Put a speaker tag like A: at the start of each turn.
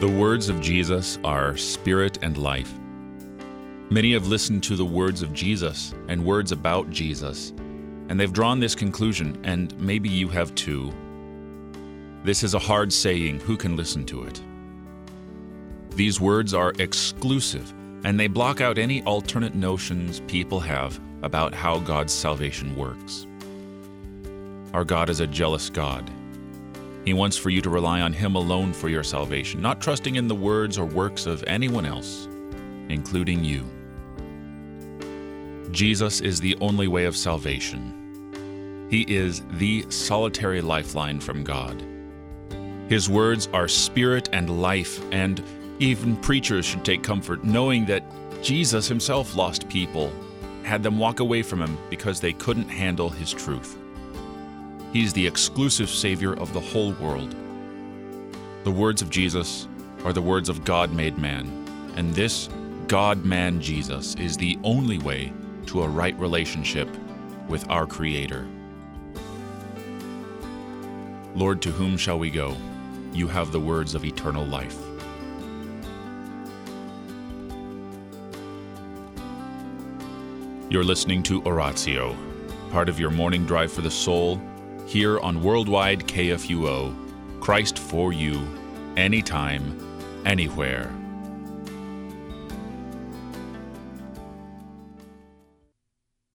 A: The words of Jesus are spirit and life. Many have listened to the words of Jesus and words about Jesus, and they've drawn this conclusion, and maybe you have too. This is a hard saying, who can listen to it? These words are exclusive, and they block out any alternate notions people have about how God's salvation works. Our God is a jealous God. He wants for you to rely on Him alone for your salvation, not trusting in the words or works of anyone else, including you. Jesus is the only way of salvation. He is the solitary lifeline from God. His words are spirit and life, and even preachers should take comfort knowing that Jesus himself lost people, had them walk away from him because they couldn't handle his truth. He's the exclusive Savior of the whole world. The words of Jesus are the words of God made man, and this God man Jesus is the only way to a right relationship with our Creator. Lord, to whom shall we go? You have the words of eternal life. You're listening to Oratio, part of your morning drive for the soul here on Worldwide KFUO, Christ for you, anytime, anywhere.